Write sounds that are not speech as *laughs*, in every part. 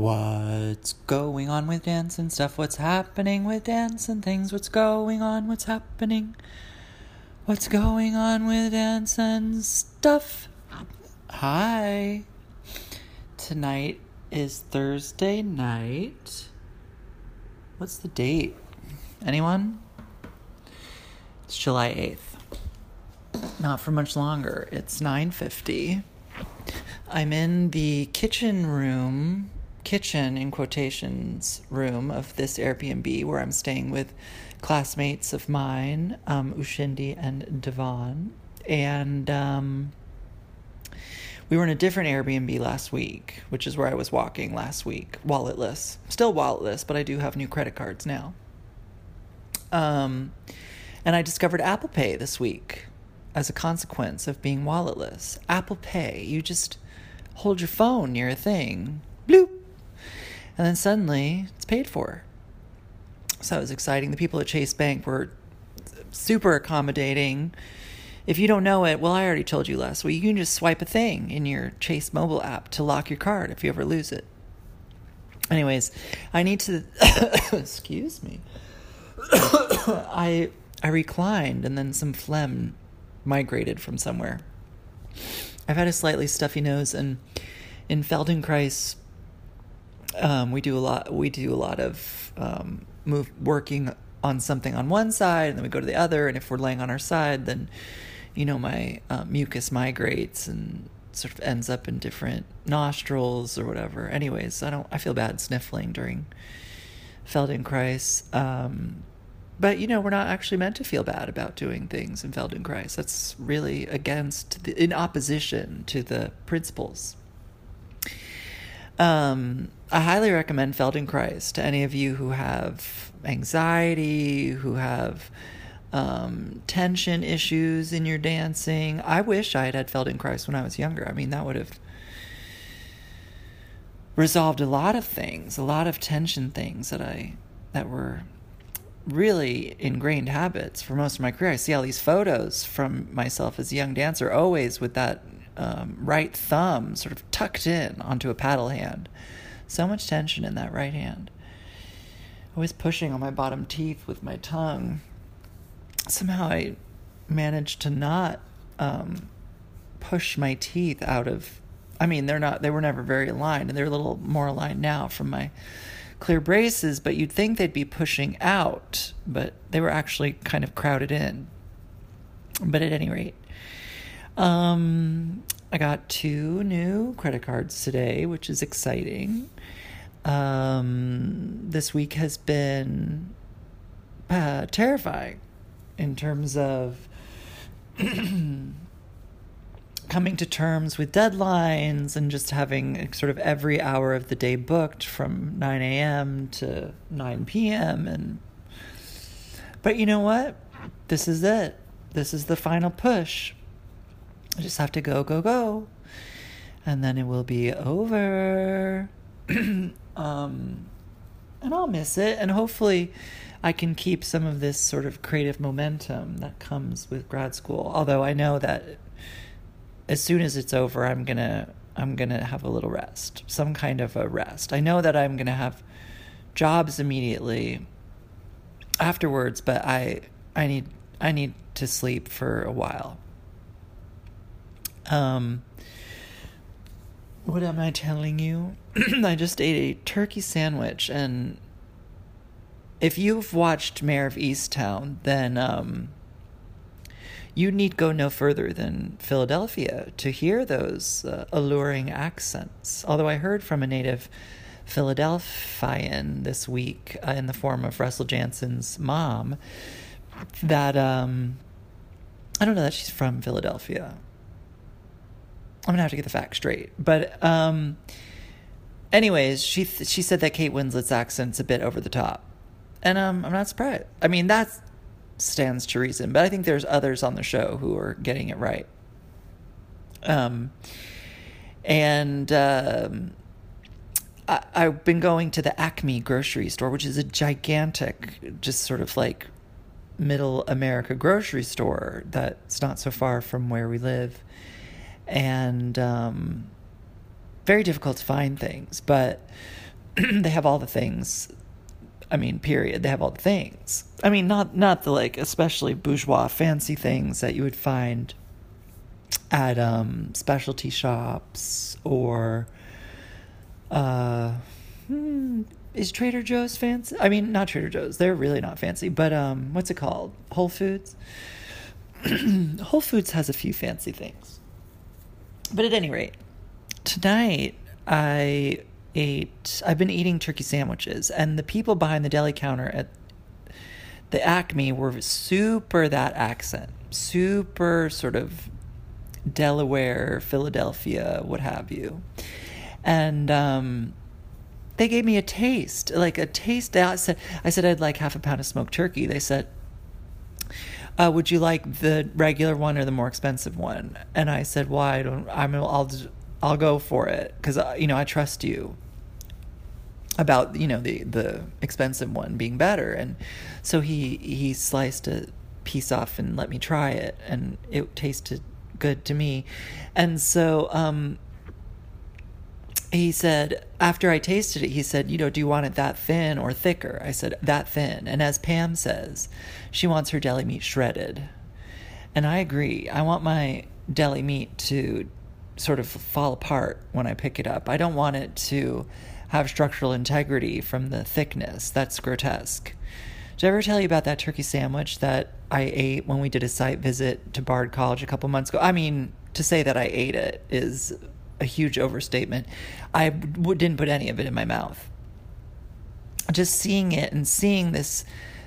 What's going on with dance and stuff? What's happening with dance and things? What's going on? What's happening? What's going on with dance and stuff? Hi. Tonight is Thursday night. What's the date? Anyone? It's July 8th. Not for much longer. It's 9:50. I'm in the kitchen room kitchen in quotations room of this Airbnb where I'm staying with classmates of mine, um, Ushindi and Devon. And um, we were in a different Airbnb last week, which is where I was walking last week, walletless. Still walletless, but I do have new credit cards now. Um, and I discovered Apple Pay this week as a consequence of being walletless. Apple Pay, you just hold your phone near a thing, bloop, and then suddenly it's paid for. So it was exciting. The people at Chase Bank were super accommodating. If you don't know it, well, I already told you last week, you can just swipe a thing in your Chase mobile app to lock your card if you ever lose it. Anyways, I need to *coughs* excuse me. *coughs* I I reclined and then some phlegm migrated from somewhere. I've had a slightly stuffy nose and in Feldenkrais um, we do a lot. We do a lot of um, move working on something on one side, and then we go to the other. And if we're laying on our side, then you know my uh, mucus migrates and sort of ends up in different nostrils or whatever. Anyways, I don't. I feel bad sniffling during Feldenkrais. Um, but you know, we're not actually meant to feel bad about doing things in Feldenkrais. That's really against, the, in opposition to the principles um, I highly recommend Feldenkrais to any of you who have anxiety, who have um, tension issues in your dancing. I wish I had had Feldenkrais when I was younger. I mean, that would have resolved a lot of things, a lot of tension things that I that were really ingrained habits for most of my career. I see all these photos from myself as a young dancer, always with that um, right thumb sort of tucked in onto a paddle hand. So much tension in that right hand. Always pushing on my bottom teeth with my tongue. Somehow I managed to not um, push my teeth out of. I mean, they're not. They were never very aligned, and they're a little more aligned now from my clear braces. But you'd think they'd be pushing out, but they were actually kind of crowded in. But at any rate, um, I got two new credit cards today, which is exciting. Um, this week has been uh, terrifying in terms of *clears throat* coming to terms with deadlines and just having sort of every hour of the day booked from 9 a.m. to 9 p.m. And but you know what? This is it. This is the final push. I just have to go, go, go. And then it will be over. *clears throat* um, and I'll miss it. And hopefully, I can keep some of this sort of creative momentum that comes with grad school. Although I know that as soon as it's over, I'm gonna I'm gonna have a little rest, some kind of a rest. I know that I'm gonna have jobs immediately afterwards, but I I need I need to sleep for a while. Um, what am I telling you? *clears throat* I just ate a turkey sandwich, and if you've watched Mare of Easttown, then um, you need go no further than Philadelphia to hear those uh, alluring accents. Although I heard from a native Philadelphian this week uh, in the form of Russell Janson's mom that um, I don't know that she's from Philadelphia. I'm gonna have to get the facts straight. But um, anyways, she th- she said that Kate Winslet's accent's a bit over the top, and um, I'm not surprised. I mean, that stands to reason. But I think there's others on the show who are getting it right. Um, and um, I, I've been going to the Acme grocery store, which is a gigantic, just sort of like middle America grocery store that's not so far from where we live and um, very difficult to find things, but *clears throat* they have all the things. I mean, period. They have all the things. I mean, not not the like especially bourgeois fancy things that you would find at um, specialty shops or uh, hmm, is Trader Joe's fancy? I mean, not Trader Joe's. They're really not fancy, but um, what's it called? Whole Foods. *clears throat* Whole Foods has a few fancy things. But at any rate, tonight I ate. I've been eating turkey sandwiches, and the people behind the deli counter at the Acme were super that accent, super sort of Delaware, Philadelphia, what have you. And um, they gave me a taste, like a taste. I said, I said I'd like half a pound of smoked turkey. They said, uh, "Would you like the regular one or the more expensive one?" And I said, "Why? Well, don't. I'm. I'll. I'll go for it because uh, you know I trust you." About you know the the expensive one being better, and so he he sliced a piece off and let me try it, and it tasted good to me. And so um, he said, after I tasted it, he said, you know, do you want it that thin or thicker? I said, that thin. And as Pam says, she wants her deli meat shredded. And I agree. I want my deli meat to sort of fall apart when I pick it up. I don't want it to have structural integrity from the thickness. That's grotesque. Did I ever tell you about that turkey sandwich that I ate when we did a site visit to Bard College a couple months ago? I mean, to say that I ate it is a huge overstatement. I w- didn't put any of it in my mouth. Just seeing it and seeing this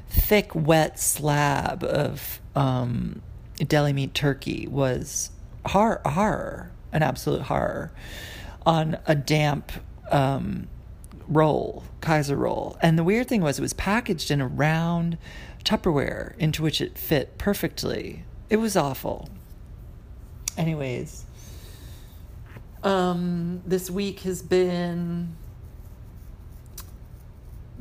thick, wet slab of um, deli meat turkey was horror, horror, an absolute horror, on a damp um, roll, Kaiser roll. And the weird thing was, it was packaged in a round Tupperware into which it fit perfectly. It was awful. Anyways, um, this week has been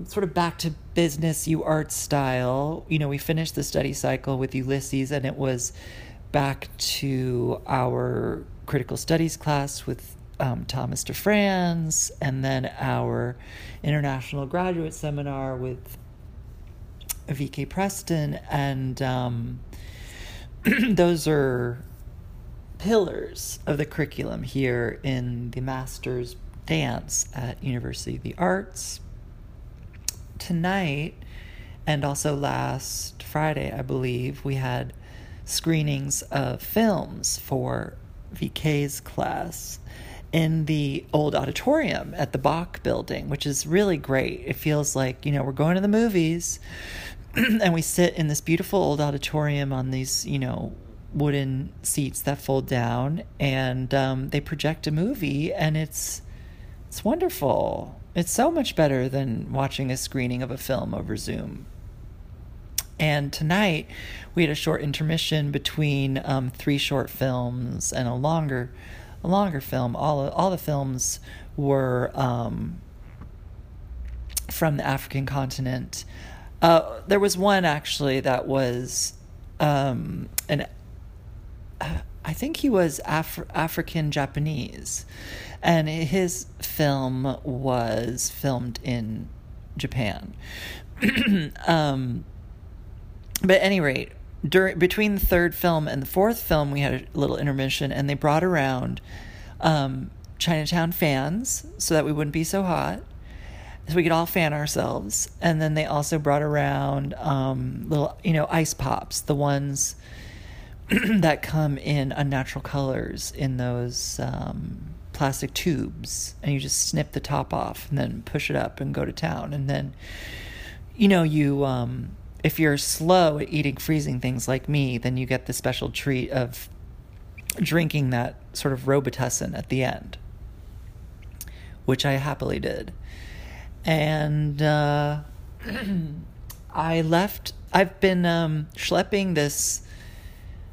sort of back to business, you art style. You know, we finished the study cycle with Ulysses, and it was back to our critical studies class with um, Thomas DeFrantz, and then our international graduate seminar with VK Preston, and um, *clears throat* those are pillars of the curriculum here in the master's dance at University of the Arts. Tonight, and also last Friday, I believe, we had screenings of films for VK's class in the old auditorium at the Bach building, which is really great. It feels like, you know, we're going to the movies *clears throat* and we sit in this beautiful old auditorium on these, you know, wooden seats that fold down and um, they project a movie and it's it's wonderful. It's so much better than watching a screening of a film over Zoom. And tonight we had a short intermission between um, three short films and a longer a longer film. All all the films were um, from the African continent. Uh, there was one actually that was um, an. I think he was Af- African Japanese, and his film was filmed in Japan. *clears throat* um, but at any rate, during between the third film and the fourth film, we had a little intermission, and they brought around um, Chinatown fans so that we wouldn't be so hot, so we could all fan ourselves. And then they also brought around um, little, you know, ice pops, the ones *clears throat* that come in unnatural colors in those um, plastic tubes, and you just snip the top off and then push it up and go to town, and then, you know, you um, if you're slow at eating freezing things like me, then you get the special treat of drinking that sort of Robitussin at the end, which I happily did. And uh, *clears throat* I left, I've been um, schlepping this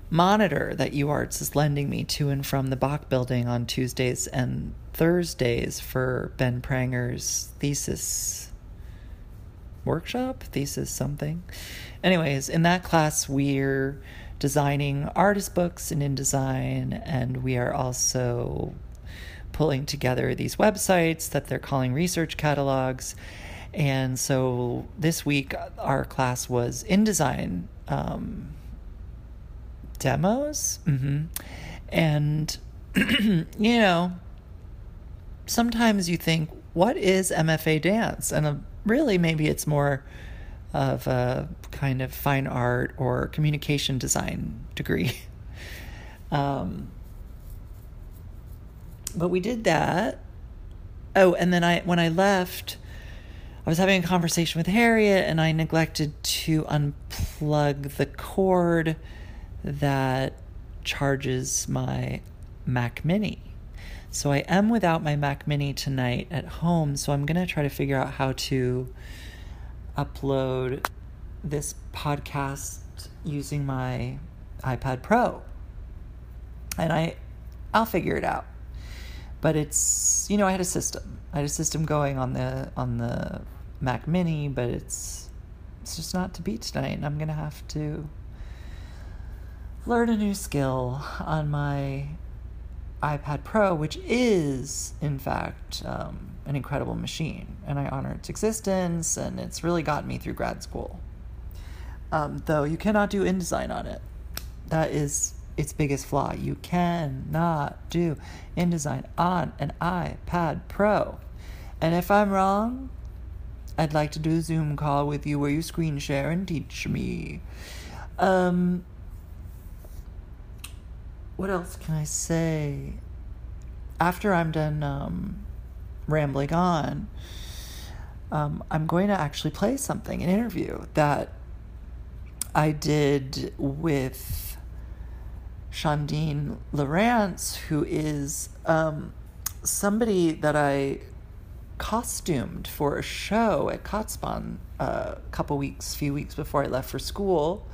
monitor that UArts is lending me to and from the Bach building on Tuesdays and Thursdays for Ben Pranger's thesis workshop, thesis, something. Anyways, in that class, we're designing artist books in InDesign, and we are also pulling together these websites that they're calling research catalogs. And so this week, our class was InDesign um, demos. Mm-hmm. And, *clears throat* you know, sometimes you think, what is MFA dance? And uh, really, maybe it's more of a kind of fine art or communication design degree. *laughs* Um, but we did that. Oh, and then I when I left, I was having a conversation with Harriet, and I neglected to unplug the cord that charges my Mac Mini. So I am without my Mac Mini tonight at home, so I'm going to try to figure out how to upload this podcast using my iPad Pro. And I I'll figure it out. But it's you know, I had a system. I had a system going on the on the Mac Mini, but it's it's just not to be tonight, and I'm going to have to learn a new skill on my iPad Pro, which is, in fact, um, an incredible machine, and I honor its existence, and it's really gotten me through grad school. Um, though you cannot do InDesign on it. That is its biggest flaw. You cannot do InDesign on an iPad Pro. And if I'm wrong, I'd like to do a Zoom call with you where you screen share and teach me. Um, what else can I say? After I'm done um, rambling on, um, I'm going to actually play something, an interview that I did with Shandien LaRance, who is um, somebody that I costumed for a show at Kotzebue uh, a couple weeks, few weeks before I left for school.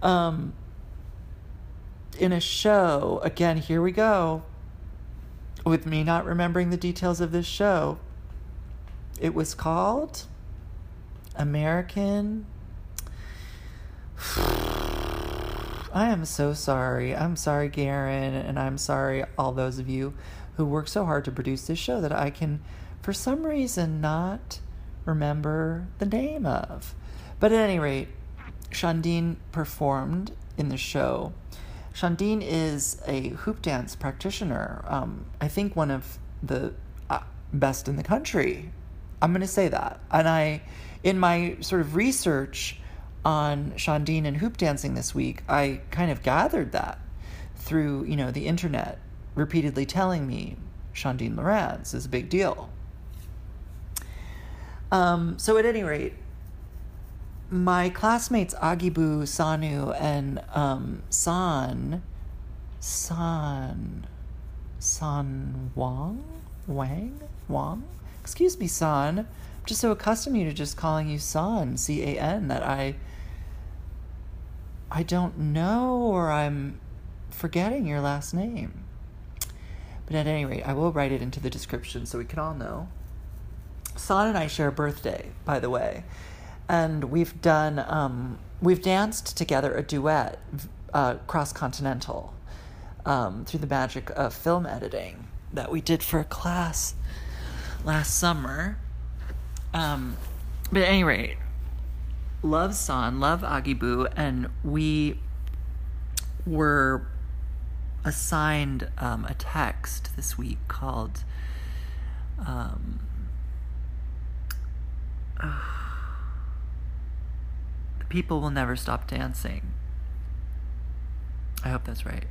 Um, in a show, again, here we go, with me not remembering the details of this show. It was called American. *sighs* I am so sorry. I'm sorry, Garen, and I'm sorry, all those of you who work so hard to produce this show that I can, for some reason, not remember the name of. But at any rate, Shandien performed in the show Shandien is a hoop dance practitioner. Um, I think one of the uh, best in the country. I'm going to say that. And I, in my sort of research on Shandien and hoop dancing this week, I kind of gathered that through, you know, the internet repeatedly telling me Shandien LaRance is a big deal. Um, so at any rate, my classmates Agibu, Sanu, and um, San, San, San Wang, Wang, Wang. Excuse me, San. I'm just so accustomed to just calling you San, C A N, that I, I don't know, or I'm forgetting your last name. But at any rate, I will write it into the description so we can all know. San and I share a birthday, by the way and we've done um, we've danced together a duet uh, cross continental um, through the magic of film editing that we did for a class last summer. Um, but at any rate, love San, love Agibu, and we were assigned um, a text this week called. Um, uh, people will never stop dancing. I hope that's right.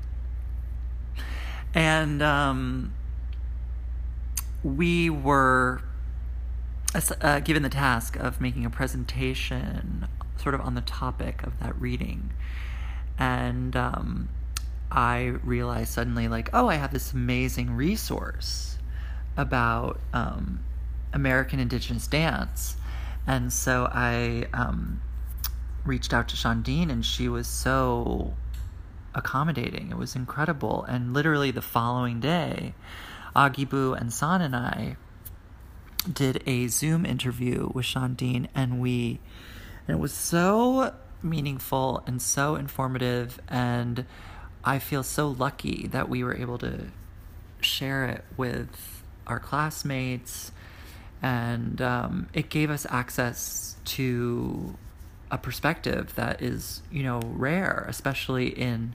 And um, we were uh, given the task of making a presentation sort of on the topic of that reading. And um, I realized suddenly, like, oh, I have this amazing resource about um, American Indigenous dance. And so I um, reached out to Shandien and she was so accommodating. It was incredible. And literally the following day, Agibu and San and I did a Zoom interview with Shandien and we and it was so meaningful and so informative and I feel so lucky that we were able to share it with our classmates, and um, it gave us access to a perspective that is, you know, rare, especially in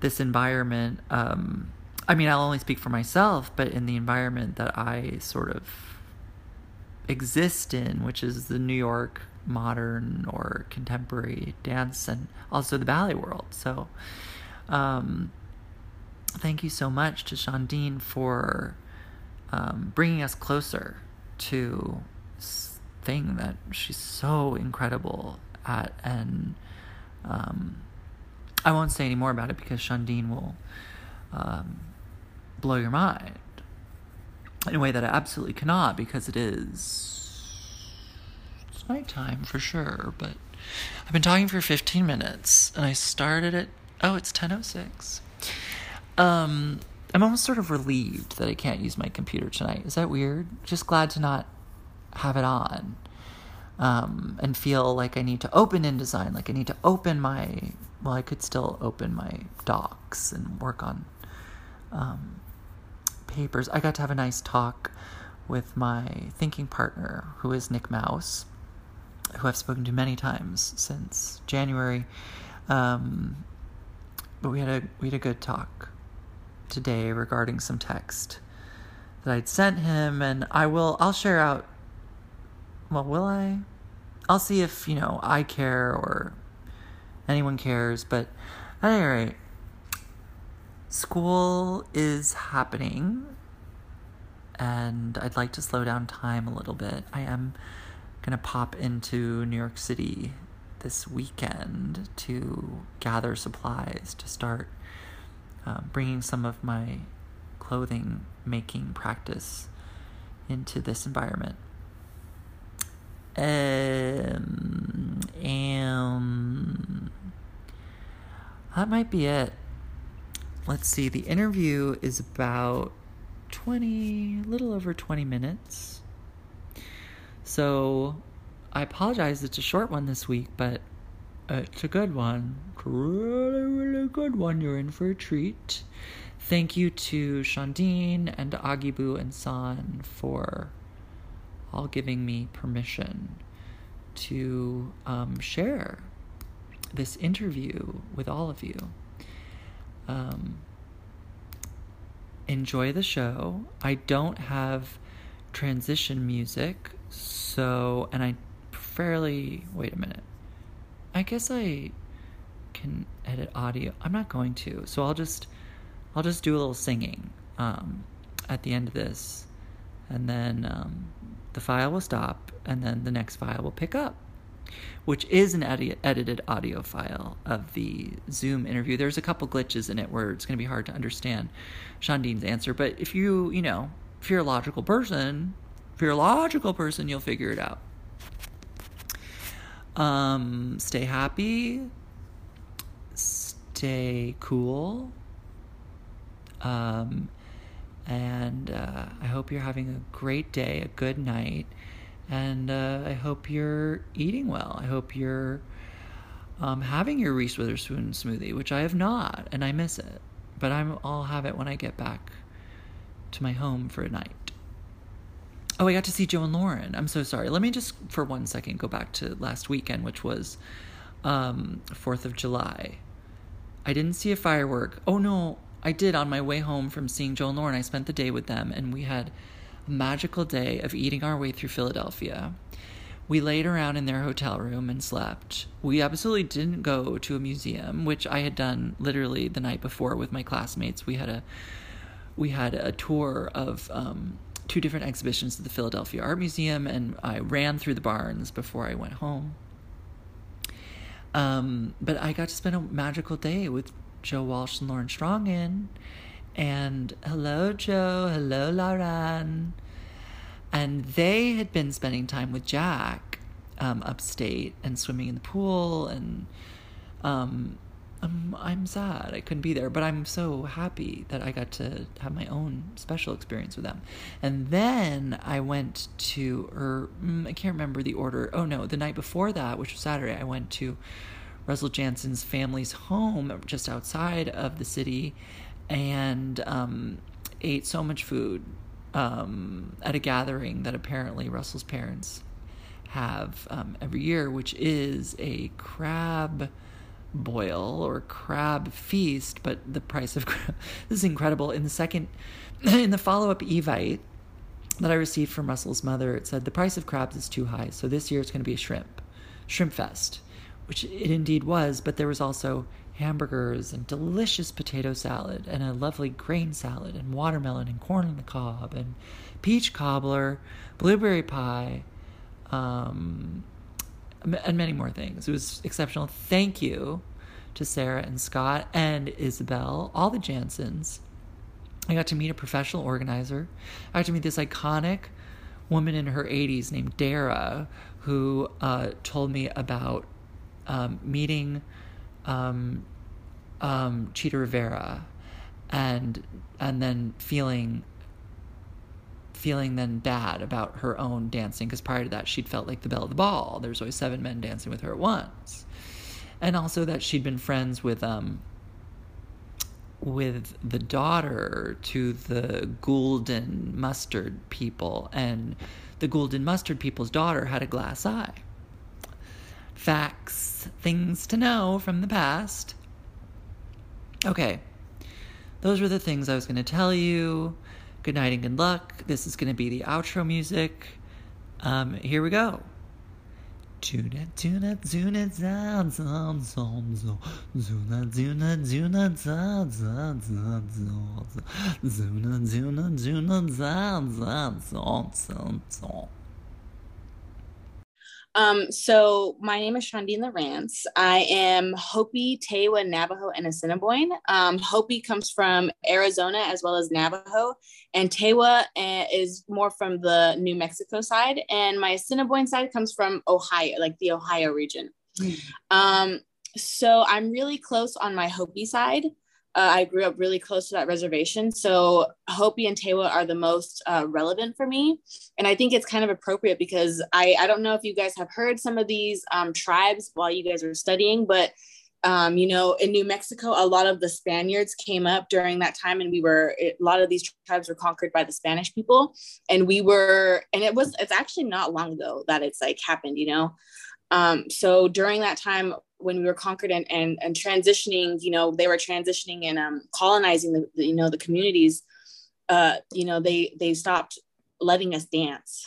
this environment. Um, I mean, I'll only speak for myself, but in the environment that I sort of exist in, which is the New York modern or contemporary dance and also the ballet world. So, um, thank you so much to Shandien for um, bringing us closer to thing that she's so incredible at. And um, I won't say any more about it because Shandien will um, blow your mind in a way that I absolutely cannot because it is it's nighttime for sure. But I've been talking for 15 minutes and I started at oh it's 10:06. Um, I'm almost sort of relieved that I can't use my computer tonight. Is that weird? Just glad to not have it on. Um, and feel like I need to open InDesign, like I need to open my, well, I could still open my docs and work on um, papers. I got to have a nice talk with my thinking partner, who is Nick Mouse, who I've spoken to many times since January. Um, but we had a we had a good talk today regarding some text that I'd sent him, and I will I'll share out. Well, will I? I'll see if you know I care or anyone cares, but at any rate, school is happening, and I'd like to slow down time a little bit. I am gonna pop into New York City this weekend to gather supplies to start uh, bringing some of my clothing making practice into this environment. Um, and that might be it. Let's see, the interview is about 20, a little over 20 minutes. So I apologize, it's a short one this week, but it's a good one. It's a really, really good one. You're in for a treat. Thank you to Shandien and Agibu and San for all giving me permission to um, share this interview with all of you. Um, enjoy the show. I don't have transition music, so, and I fairly, wait a minute. I guess I can edit audio. I'm not going to, so I'll just I'll just do a little singing um, at the end of this, and then um, the file will stop, and then the next file will pick up, which is an edi- edited audio file of the Zoom interview. There's a couple glitches in it where it's going to be hard to understand Shandien's answer, but if you you know if you're a logical person, if you're a logical person, you'll figure it out. Um, stay happy. Stay cool. Um, and uh, I hope you're having a great day, a good night, and uh, I hope you're eating well. I hope you're um, having your Reese Witherspoon smoothie, which I have not, and I miss it. But I'm, I'll have it when I get back to my home for a night. Oh, I got to see Joe and Lauren. I'm so sorry. Let me just, for one second, go back to last weekend, which was um, 4th of July. I didn't see a firework. Oh, no, I did on my way home from seeing Joel and Lauren. I spent the day with them, and we had a magical day of eating our way through Philadelphia. We laid around in their hotel room and slept. We absolutely didn't go to a museum, which I had done literally the night before with my classmates. We had a we had a tour of um, two different exhibitions at the Philadelphia Art Museum, and I ran through the Barnes before I went home. Um, but I got to spend a magical day with Joe Walsh and Lauren Strongen. And hello, Joe. Hello, Lauren. And they had been spending time with Jack um, upstate and swimming in the pool and um, I'm, I'm sad I couldn't be there, but I'm so happy that I got to have my own special experience with them. And then I went to, or mm, I can't remember the order. Oh no, the night before that, which was Saturday, I went to Russell Jansen's family's home just outside of the city, and um, ate so much food um, at a gathering that apparently Russell's parents have um, every year, which is a crab boil or crab feast. But the price of crab, *laughs* this is incredible. In the second, *clears throat* in the follow up Evite that I received from Russell's mother, it said the price of crabs is too high. So this year it's going to be a shrimp, shrimp fest, which it indeed was. But there was also hamburgers and delicious potato salad and a lovely grain salad and watermelon and corn on the cob and peach cobbler, blueberry pie, um, and many more things. It was exceptional. Thank you to Sarah and Scott and Isabel, all the Jansons. I got to meet a professional organizer. I got to meet this iconic woman in her 80s named Dara who uh, told me about um, meeting um, um, Chita Rivera and and then feeling feeling then bad about her own dancing because prior to that she'd felt like the belle of the ball. There was always seven men dancing with her at once, and also that she'd been friends with um with the daughter to the Gulden Mustard people, and the Gulden Mustard people's daughter had a glass eye. Facts, things to know from the past. Okay, those were the things I was going to tell you. Good night and good luck. This is going to be the outro music. Um, here we go. Tuna, tuna, tuna, za, za, za, za. Zuna, zuna, zuna, za, za, za, za. Zuna, zuna, zuna, za, za, za, za, za. Um, so my name is Shandien LaRance. I am Hopi, Tewa, Navajo, and Assiniboine. Um, Hopi comes from Arizona as well as Navajo, and Tewa uh, is more from the New Mexico side, and my Assiniboine side comes from Ohio, like the Ohio region. Mm. Um, so I'm really close on my Hopi side. Uh, I grew up really close to that reservation. So Hopi and Tewa are the most uh, relevant for me. And I think it's kind of appropriate because I, I don't know if you guys have heard some of these um, tribes while you guys were studying, but um, you know, in New Mexico, a lot of the Spaniards came up during that time, and we were a lot of these tribes were conquered by the Spanish people, and we were, and it was, it's actually not long ago that it's like happened, you know. Um, so during that time, when we were conquered and, and, and transitioning, you know, they were transitioning and um, colonizing the, the, you know, the communities, uh, you know, they, they stopped letting us dance.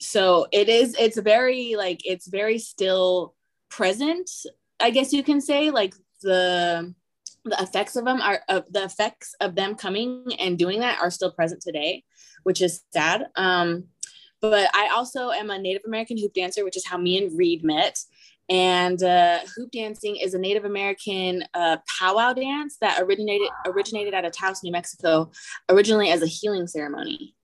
So it is, it's very like, it's very still present, I guess you can say like the, the effects of them are uh, the effects of them coming and doing that are still present today, which is sad. Um, but I also am a Native American hoop dancer, which is how me and Reed met. And uh, hoop dancing is a Native American uh, powwow dance that originated originated out of Taos, New Mexico, originally as a healing ceremony.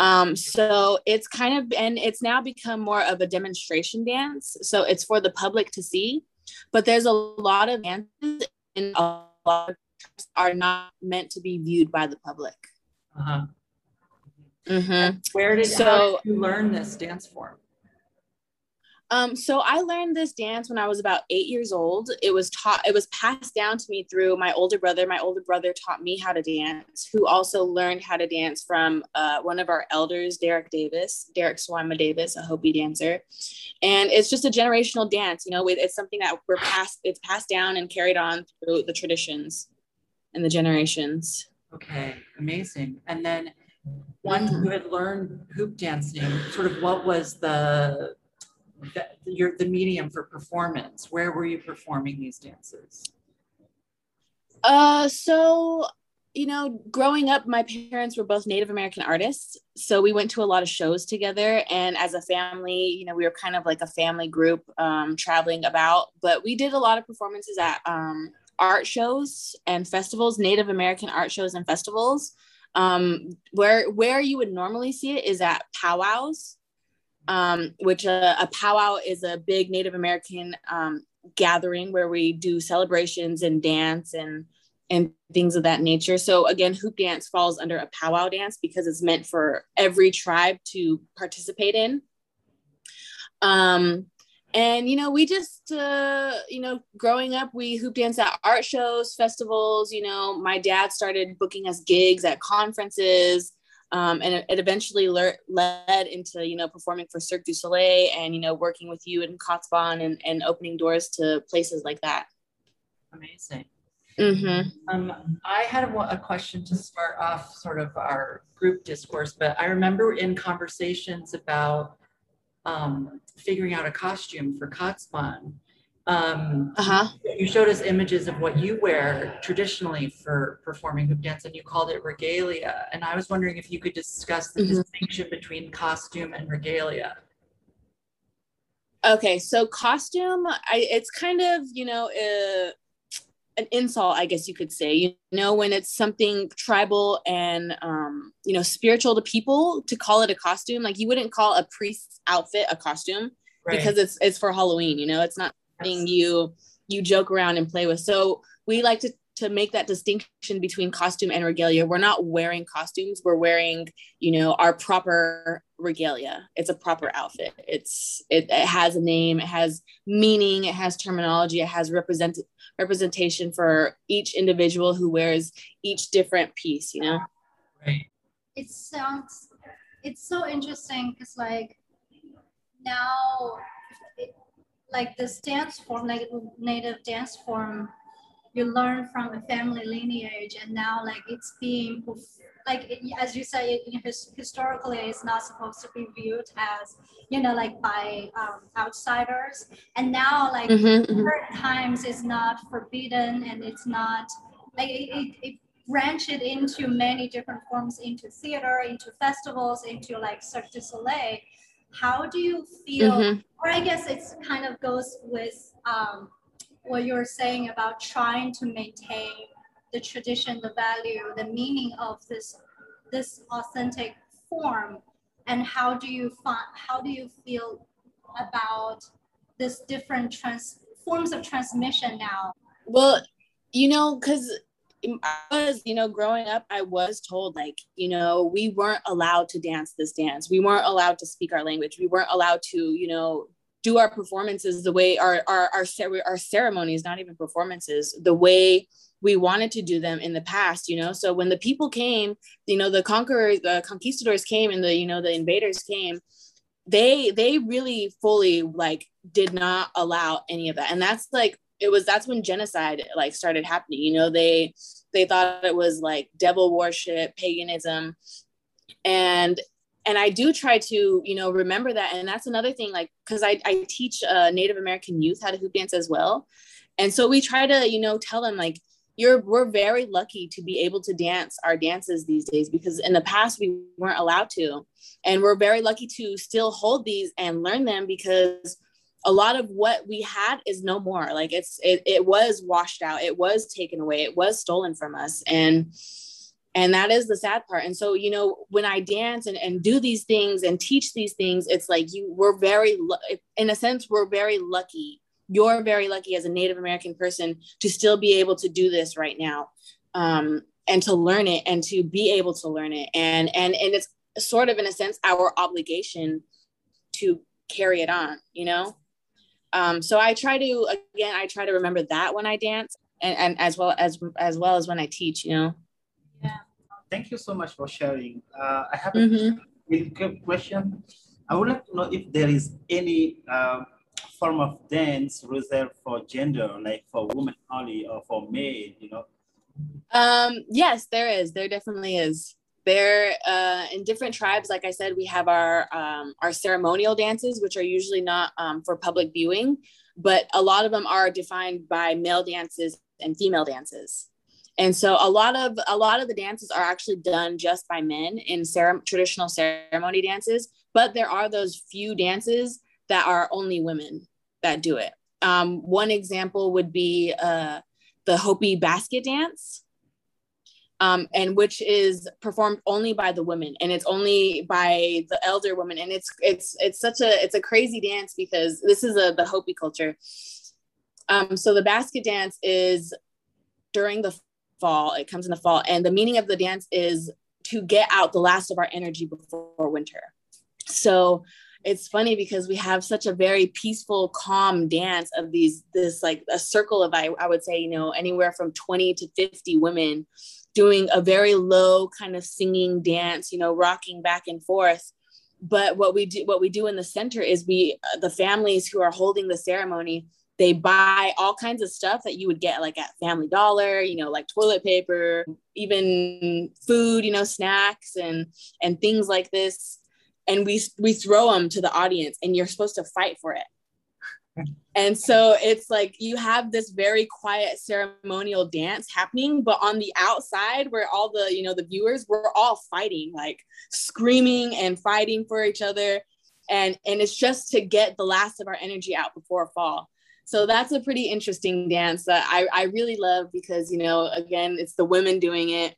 Um, so it's kind of and it's now become more of a demonstration dance. So it's for the public to see, but there's a lot of dances and a lot of are not meant to be viewed by the public. Uh-huh. Mm-hmm. Where did so, you learn this dance form? Um, so I learned this dance when I was about eight years old. It was taught, it was passed down to me through my older brother. My older brother taught me how to dance, who also learned how to dance from uh, one of our elders, Derrick Davis, Derrick Suwaima Davis, a Hopi dancer. And it's just a generational dance, you know, it's something that we're passed, it's passed down and carried on through the traditions and the generations. Okay, amazing. And then one who had learned hoop dancing, sort of what was the the, your, the medium for performance? Where were you performing these dances? Uh, so you know, growing up, my parents were both Native American artists. So we went to a lot of shows together. And as a family, you know, we were kind of like a family group um, traveling about. But we did a lot of performances at um, art shows and festivals, Native American art shows and festivals. Um, where where you would normally see it is at powwows um, which uh, a powwow is a big Native American um, gathering where we do celebrations and dance and and things of that nature. So again, hoop dance falls under a powwow dance because it's meant for every tribe to participate in. Um, and you know we just uh, you know growing up we hoop dance at art shows festivals you know my dad started booking us gigs at conferences um, and it, it eventually le- led into you know performing for cirque du soleil and you know working with you in Kotzebue and, and opening doors to places like that amazing mm-hmm. um, i had a, a question to start off sort of our group discourse but i remember in conversations about um, figuring out a costume for Kotzebue. Um, uh-huh. You showed us images of what you wear traditionally for performing hoop dance, and you called it regalia. And I was wondering if you could discuss the mm-hmm. distinction between costume and regalia. Okay, so costume, I, it's kind of you know uh, an insult, I guess you could say. You know, when it's something tribal and um, you know spiritual to people, to call it a costume, like you wouldn't call a priest's outfit a costume right. because it's it's for Halloween. You know, it's not something you you joke around and play with. So we like to to make that distinction between costume and regalia. We're not wearing costumes. We're wearing, you know, our proper regalia. It's a proper outfit. It's it, it has a name. It has meaning. It has terminology. It has represent representation for each individual who wears each different piece. You know. Right. It sounds. It's so interesting because like now it, like this dance form like native dance form you learn from a family lineage and now like it's being like as you say it, his, historically it's not supposed to be viewed as you know like by um, outsiders and now like mm-hmm, mm-hmm. times is not forbidden and it's not like it, it, it branched into many different forms into theater into festivals into like cirque du soleil how do you feel mm-hmm. or i guess it's kind of goes with um, what you're saying about trying to maintain the tradition the value the meaning of this this authentic form and how do you find how do you feel about this different trans forms of transmission now well you know because I was, you know, growing up, I was told like, you know, we weren't allowed to dance this dance. We weren't allowed to speak our language. We weren't allowed to, you know, do our performances the way our our our, our ceremonies, not even performances, the way we wanted to do them in the past, you know. So when the people came, you know, the conquerors, the conquistadors came, and the you know the invaders came, they they really fully like did not allow any of that, and that's like it was that's when genocide like started happening you know? They they thought it was like devil worship paganism. And and i do try to you know remember that. And that's another thing like because I, I teach uh, native american youth how to hoop dance as well. And so we try to you know tell them like you're we're very lucky to be able to dance our dances these days because in the past we weren't allowed to. And we're very lucky to still hold these and learn them because a lot of what we had is no more. Like it's it, it was washed out. It was taken away. It was stolen from us. And and that is the sad part. And so you know when i dance and, and do these things and teach these things it's like you we're very in a sense we're very lucky you're very lucky as a native american person to still be able to do this right now um, and to learn it and to be able to learn it and and and it's sort of in a sense our obligation to carry it on you know um, so I try to again, I try to remember that when I dance, and, and as well as as well as when I teach. You know. Yeah. Thank you so much for sharing. Uh, I have a mm-hmm. question. I would like to know if there is any uh, form of dance reserved for gender, like for women only or for men. You know. Um. Yes, there is. There definitely is there uh, in different tribes like i said we have our um, our ceremonial dances which are usually not um, for public viewing but a lot of them are defined by male dances and female dances and so a lot of a lot of the dances are actually done just by men in cere- traditional ceremony dances but there are those few dances that are only women that do it. Um, one example would be uh, the hopi basket dance. Um, and which is performed only by the women and it's only by the elder women. And it's it's it's such a it's a crazy dance because this is a the hopi culture. Um, so the basket dance is during the fall. It comes in the fall. And the meaning of the dance is to get out the last of our energy before winter. So it's funny because we have such a very peaceful, calm dance of these, this like a circle of, I, I would say, you know, anywhere from 20 to 50 women doing a very low kind of singing dance, you know, rocking back and forth. But what we do, what we do in the center is we, uh, the families who are holding the ceremony, they buy all kinds of stuff that you would get like at Family Dollar, you know, like toilet paper, even food, you know, snacks and and things like this and we we throw them to the audience and you're supposed to fight for it. *laughs* And so it's like you have this very quiet ceremonial dance happening but on the outside where all the you know the viewers we're all fighting like screaming and fighting for each other. And and it's just to get the last of our energy out before fall. So that's a pretty interesting dance that I, I really love because you know again it's the women doing it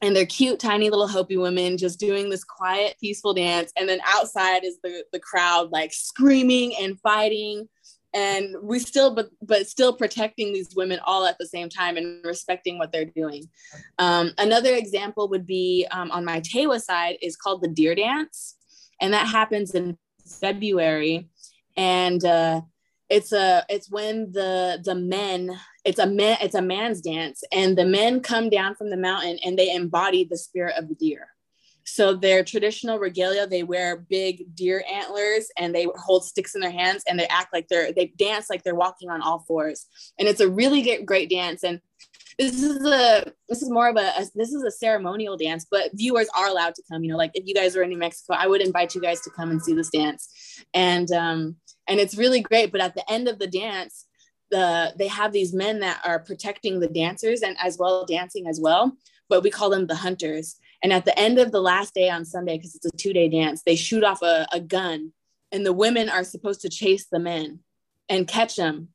and they're cute tiny little hopi women just doing this quiet peaceful dance. And then outside is the, the crowd like screaming and fighting. And we still but but still protecting these women all at the same time and respecting what they're doing. Um, another example would be um, on my tewa side is called the deer dance. And that happens in february. And uh, it's a it's when the the men it's a man it's a man's dance and the men come down from the mountain and they embody the spirit of the deer. So their traditional regalia they wear big deer antlers and they hold sticks in their hands and they act like they're they dance like they're walking on all fours. And it's a really great, dance. And this is a this is more of a, a, this is a ceremonial dance but viewers are allowed to come. You know like if you guys are in new mexico i would invite you guys to come and see this dance. And um and it's really great but at the end of the dance the they have these men that are protecting the dancers and as well dancing as well but we call them the hunters. And at the end of the last day on sunday because it's a two day dance they shoot off a, a gun and the women are supposed to chase the men and catch them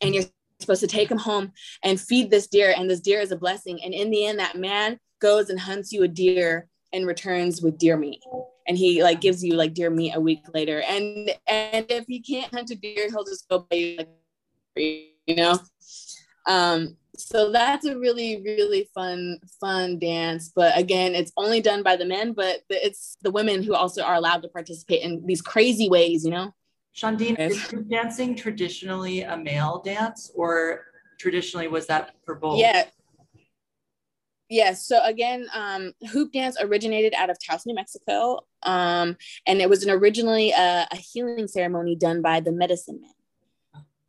and you're supposed to take them home and feed this deer and this deer is a blessing. And in the end that man goes and hunts you a deer and returns with deer meat and he like gives you like deer meat a week later. And and if he can't hunt a deer he'll just go buy you like you know? Um so that's a really really fun fun dance. But again it's only done by the men but it's the women who also are allowed to participate in these crazy ways you know? Shandien, is group dancing traditionally a male dance or traditionally was that for both? Yeah. Yes. So again, um, hoop dance originated out of Taos, New Mexico, um, and it was an originally a, a, healing ceremony done by the medicine man.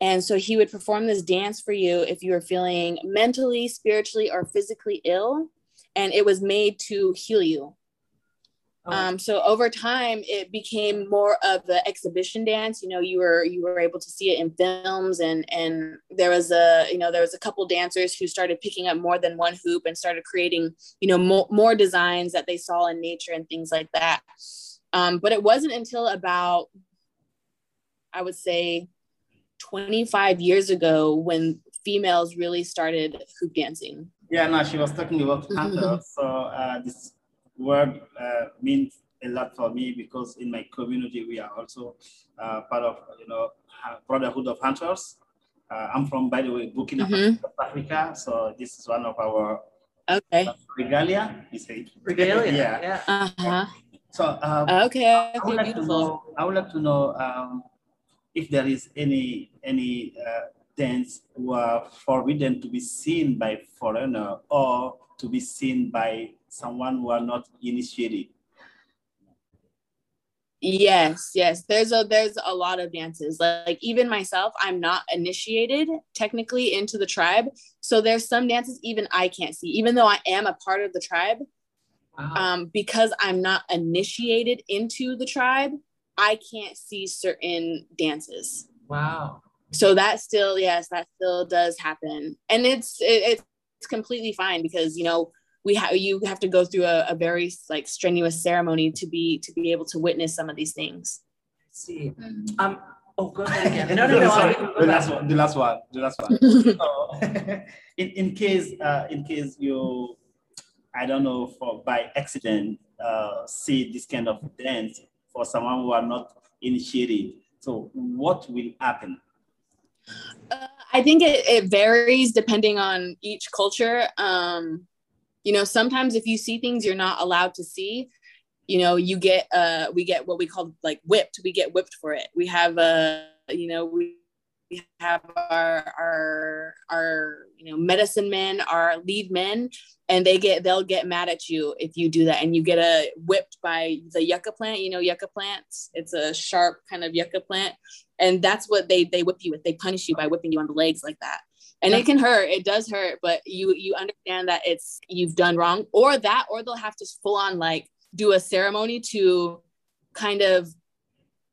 And so he would perform this dance for you if you were feeling mentally, spiritually, or physically ill, and it was made to heal you. Oh. Um, so over time, it became more of the exhibition dance. You know, you were you were able to see it in films, and and there was a you know there was a couple dancers who started picking up more than one hoop and started creating you know more, more designs that they saw in nature and things like that. Um, but it wasn't until about I would say 25 years ago when females really started hoop dancing. Yeah, no, she was talking about mm *laughs* So uh, this word uh, means a lot for me because in my community we are also uh, part of you know brotherhood of hunters. Uh, I'm from, by the way, Burkina mm-hmm. Africa, so this is one of our okay regalia. You say regalia, *laughs* yeah. yeah. Uh-huh. So um, okay, I would like beautiful. to know. I would like to know um, if there is any any uh, dance who are forbidden to be seen by foreigner or to be seen by someone who are not initiated. Yes yes. There's a there's a lot of dances. Like even myself i'm not initiated technically into the tribe. So there's some dances even i can't see. Even though i am a part of the tribe wow. um, because i'm not initiated into the tribe i can't see certain dances. Wow. So that still yes that still does happen. And it's it, it's completely fine because you know we have you have to go through a, a, very like strenuous ceremony to be to be able to witness some of these things. I see. Mm-hmm. Um. Oh, go ahead again. No, no, *laughs* no. Sorry, the last one. The last one. The last one. so, *laughs* *laughs* in in case uh, in case you, I don't know, for by accident, uh, see this kind of dance for someone who are not initiated. So what will happen? Uh, I think it, it varies depending on each culture. Um, you know sometimes if you see things you're not allowed to see you know you get uh we get what we call like whipped we get whipped for it we have uh you know we have our our our you know medicine men our lead men and they get they'll get mad at you if you do that and you get a whipped by the yucca plant you know yucca plants? It's a sharp kind of yucca plant and that's what they they whip you with. They punish you by whipping you on the legs like that. And it can hurt. It does hurt but you you understand that it's you've done wrong or that or they'll have to full on like do a ceremony to kind of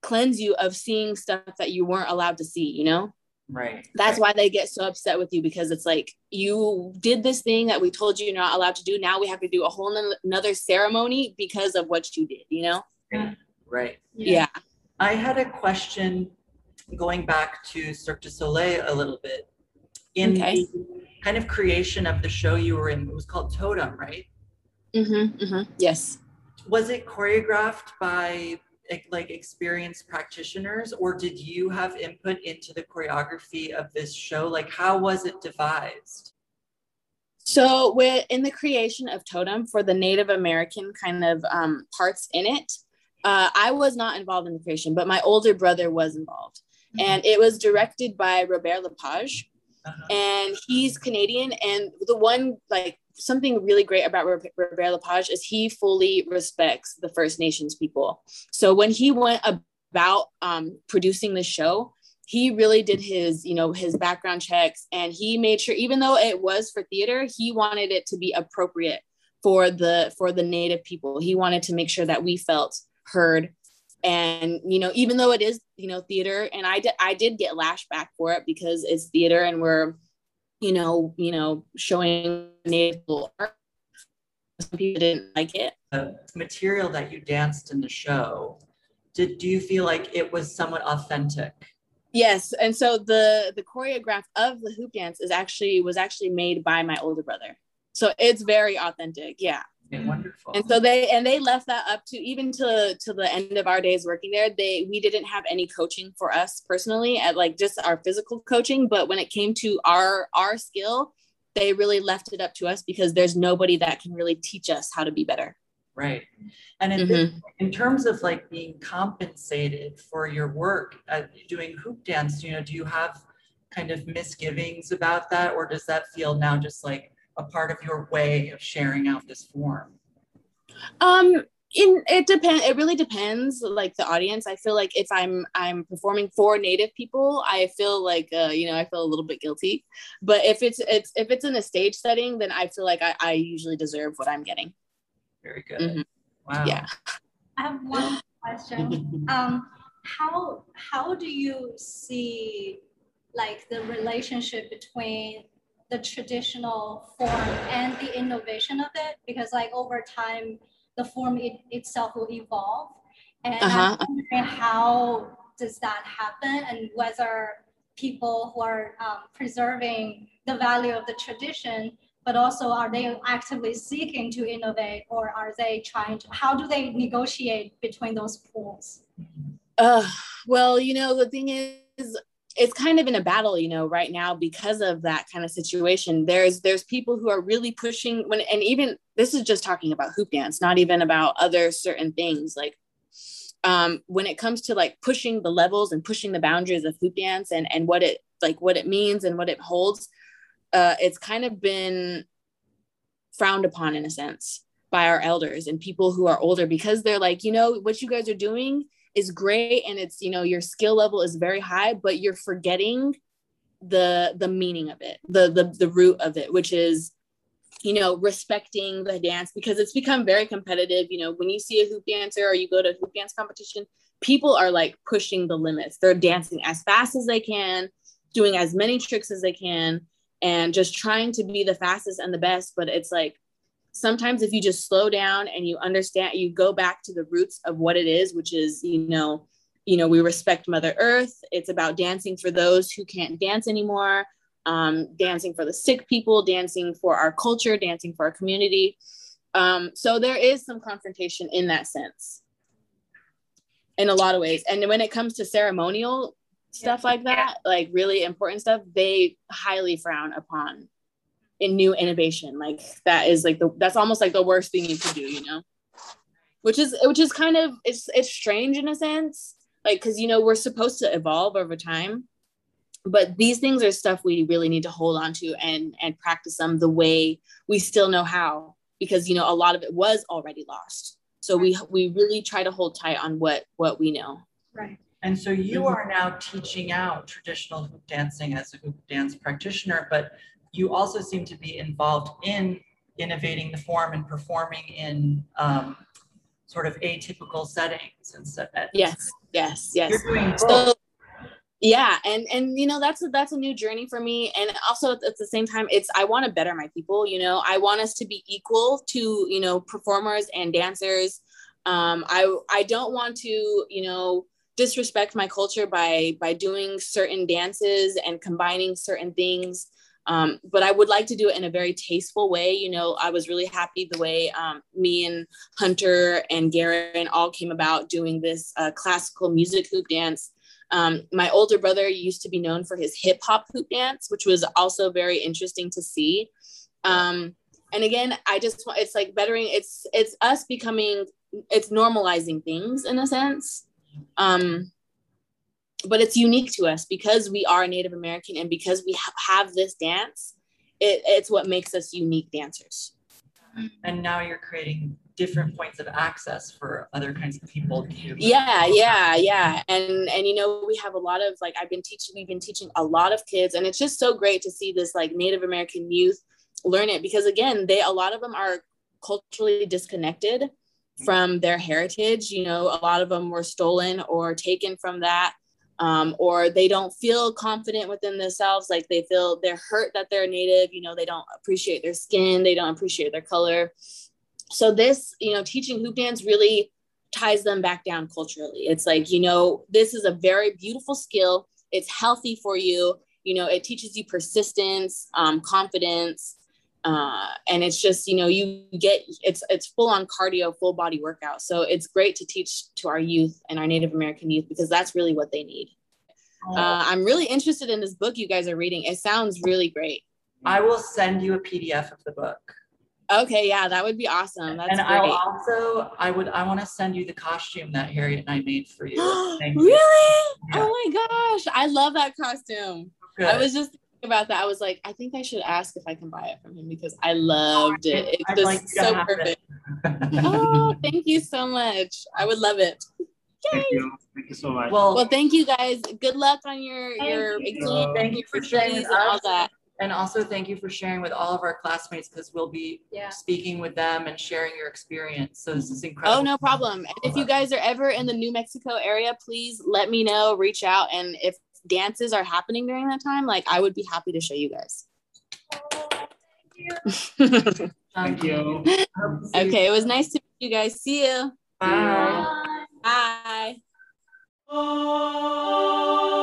cleanse you of seeing stuff that you weren't allowed to see you know? Right. That's why they get so upset with you because it's like you did this thing that we told you you're not allowed to do. Now we have to do a whole another ceremony because of what you did you know? Right. Yeah, yeah. i had a question going back to cirque du soleil a little bit. In okay. the kind of creation of the show you were in it was called totem right? Mm-hmm, mm-hmm. yes. Was it choreographed by like experienced practitioners or did you have input into the choreography of this show like how was it devised so with in the creation of totem for the native american kind of um, parts in it uh, i was not involved in the creation but my older brother was involved mm-hmm. and it was directed by robert lepage uh-huh. and he's canadian and the one like something really great about Robert Lepage is he fully respects the First Nations people. So when he went about um, producing the show, he really did his, you know, his background checks, and he made sure, even though it was for theater, he wanted it to be appropriate for the for the Native people. He wanted to make sure that we felt heard, and you know, even though it is, you know, theater, and I did I did get lashed back for it because it's theater, and we're you know, you know, showing naval art. Some people didn't like it. The material that you danced in the show, did do you feel like it was somewhat authentic? Yes, and so the the choreograph of the hoop dance is actually was actually made by my older brother. So it's very authentic. Yeah wonderful. And so they and they left that up to even to to the end of our days working there. They we didn't have any coaching for us personally at like just our physical coaching, but when it came to our our skill, they really left it up to us because there's nobody that can really teach us how to be better. Right. And in, mm-hmm. in terms of like being compensated for your work at doing hoop dance, you know, do you have kind of misgivings about that or does that feel now just like a part of your way of sharing out this form? Um, in it depends. It really depends. Like the audience, I feel like if I'm I'm performing for Native people, I feel like uh, you know I feel a little bit guilty. But if it's it's if it's in a stage setting, then I feel like I, I usually deserve what I'm getting. Very good. Mm-hmm. Wow. Yeah. I have one question. *laughs* um, how how do you see like the relationship between the traditional form and the innovation of it because like over time the form it, itself will evolve. And uh-huh. I'm wondering how does that happen and whether people who are um, preserving the value of the tradition but also are they actively seeking to innovate or are they trying to how do they negotiate between those pools? Uh, well you know the thing is it's kind of in a battle you know right now because of that kind of situation. There's there's people who are really pushing when and even this is just talking about hoop dance not even about other certain things. Like um when it comes to like pushing the levels and pushing the boundaries of hoop dance and and what it like what it means and what it holds uh it's kind of been frowned upon in a sense by our elders and people who are older because they're like you know what you guys are doing is great and it's you know your skill level is very high but you're forgetting the the meaning of it the the, the root of it which is you know respecting the dance because it's become very competitive. You know when you see a hoop dancer or you go to a hoop dance competition people are like pushing the limits. They're dancing as fast as they can doing as many tricks as they can and just trying to be the fastest and the best but it's like sometimes if you just slow down and you understand you go back to the roots of what it is which is you know you know we respect mother earth. It's about dancing for those who can't dance anymore um, dancing for the sick people dancing for our culture dancing for our community. Um, so there is some confrontation in that sense in a lot of ways. And when it comes to ceremonial stuff like that like really important stuff they highly frown upon in new innovation. Like that is like the that's almost like the worst thing you could do, you know? which is which is kind of it's it's strange in a sense like because you know we're supposed to evolve over time but these things are stuff we really need to hold on to and and practice them the way we still know how because you know a lot of it was already lost so we we really try to hold tight on what what we know Right. And so you are now teaching out traditional hoop dancing as a hoop dance practitioner, but you also seem to be involved in innovating the form and performing in um, sort of atypical settings and so. yes yes yes You're doing both. so yeah and and you know that's a that's a new journey for me and also at the same time it's i want to better my people you know i want us to be equal to you know performers and dancers um i i don't want to you know disrespect my culture by by doing certain dances and combining certain things um, but I would like to do it in a very tasteful way. You know, I was really happy the way um, me and Hunter and Garen all came about doing this uh, classical music hoop dance. Um, my older brother used to be known for his hip hop hoop dance, which was also very interesting to see. Um, and again, I just want it's like bettering. It's it's us becoming it's normalizing things in a sense. Um, but it's unique to us because we are Native American and because we ha- have this dance. It, it's what makes us unique dancers. And now you're creating different points of access for other kinds of people to. yeah yeah yeah and and you know we have a lot of like i've been teaching we've been teaching a lot of kids and it's just so great to see this like native american youth learn it because again they a lot of them are culturally disconnected from their heritage you know a lot of them were stolen or taken from that um, or they don't feel confident within themselves like they feel they're hurt that they're native you know they don't appreciate their skin they don't appreciate their color. So this you know teaching hoop dance really ties them back down culturally. It's like you know this is a very beautiful skill. It's healthy for you. You know it teaches you persistence um, confidence uh, and it's just you know you get it's it's full on cardio full body workout so it's great to teach to our youth and our native american youth because that's really what they need Oh, uh, i'm really interested in this book you guys are reading it sounds really great I will send you a PDF of the book. okay yeah that would be awesome that's and I'll also, I would, I want to send you the costume that Harriet and I made for you. *gasps* Thank you. really? Yeah. Oh my gosh, I love that costume. I was just about that. I was like, I think I should ask if I can buy it from him because I loved it. It's I'd just like so perfect. *laughs* Oh, thank you so much. I would love it. Thank you. Thank you so much. Well, Well, thank you guys. Good luck on your Thank your you. exam, Thank you for sharing studies with and all us. that. and also thank you for sharing with all of our classmates because we'll be Yeah. speaking with them and sharing your experience. So this is incredible. Oh, no problem. And if you guys are ever in the New Mexico area, please let me know, reach out. And if dances are happening during that time, like I would be happy to show you guys. *laughs* Thank you. Thank *laughs* you. Okay, it was nice to meet you guys. See you. Bye. Bye. Bye.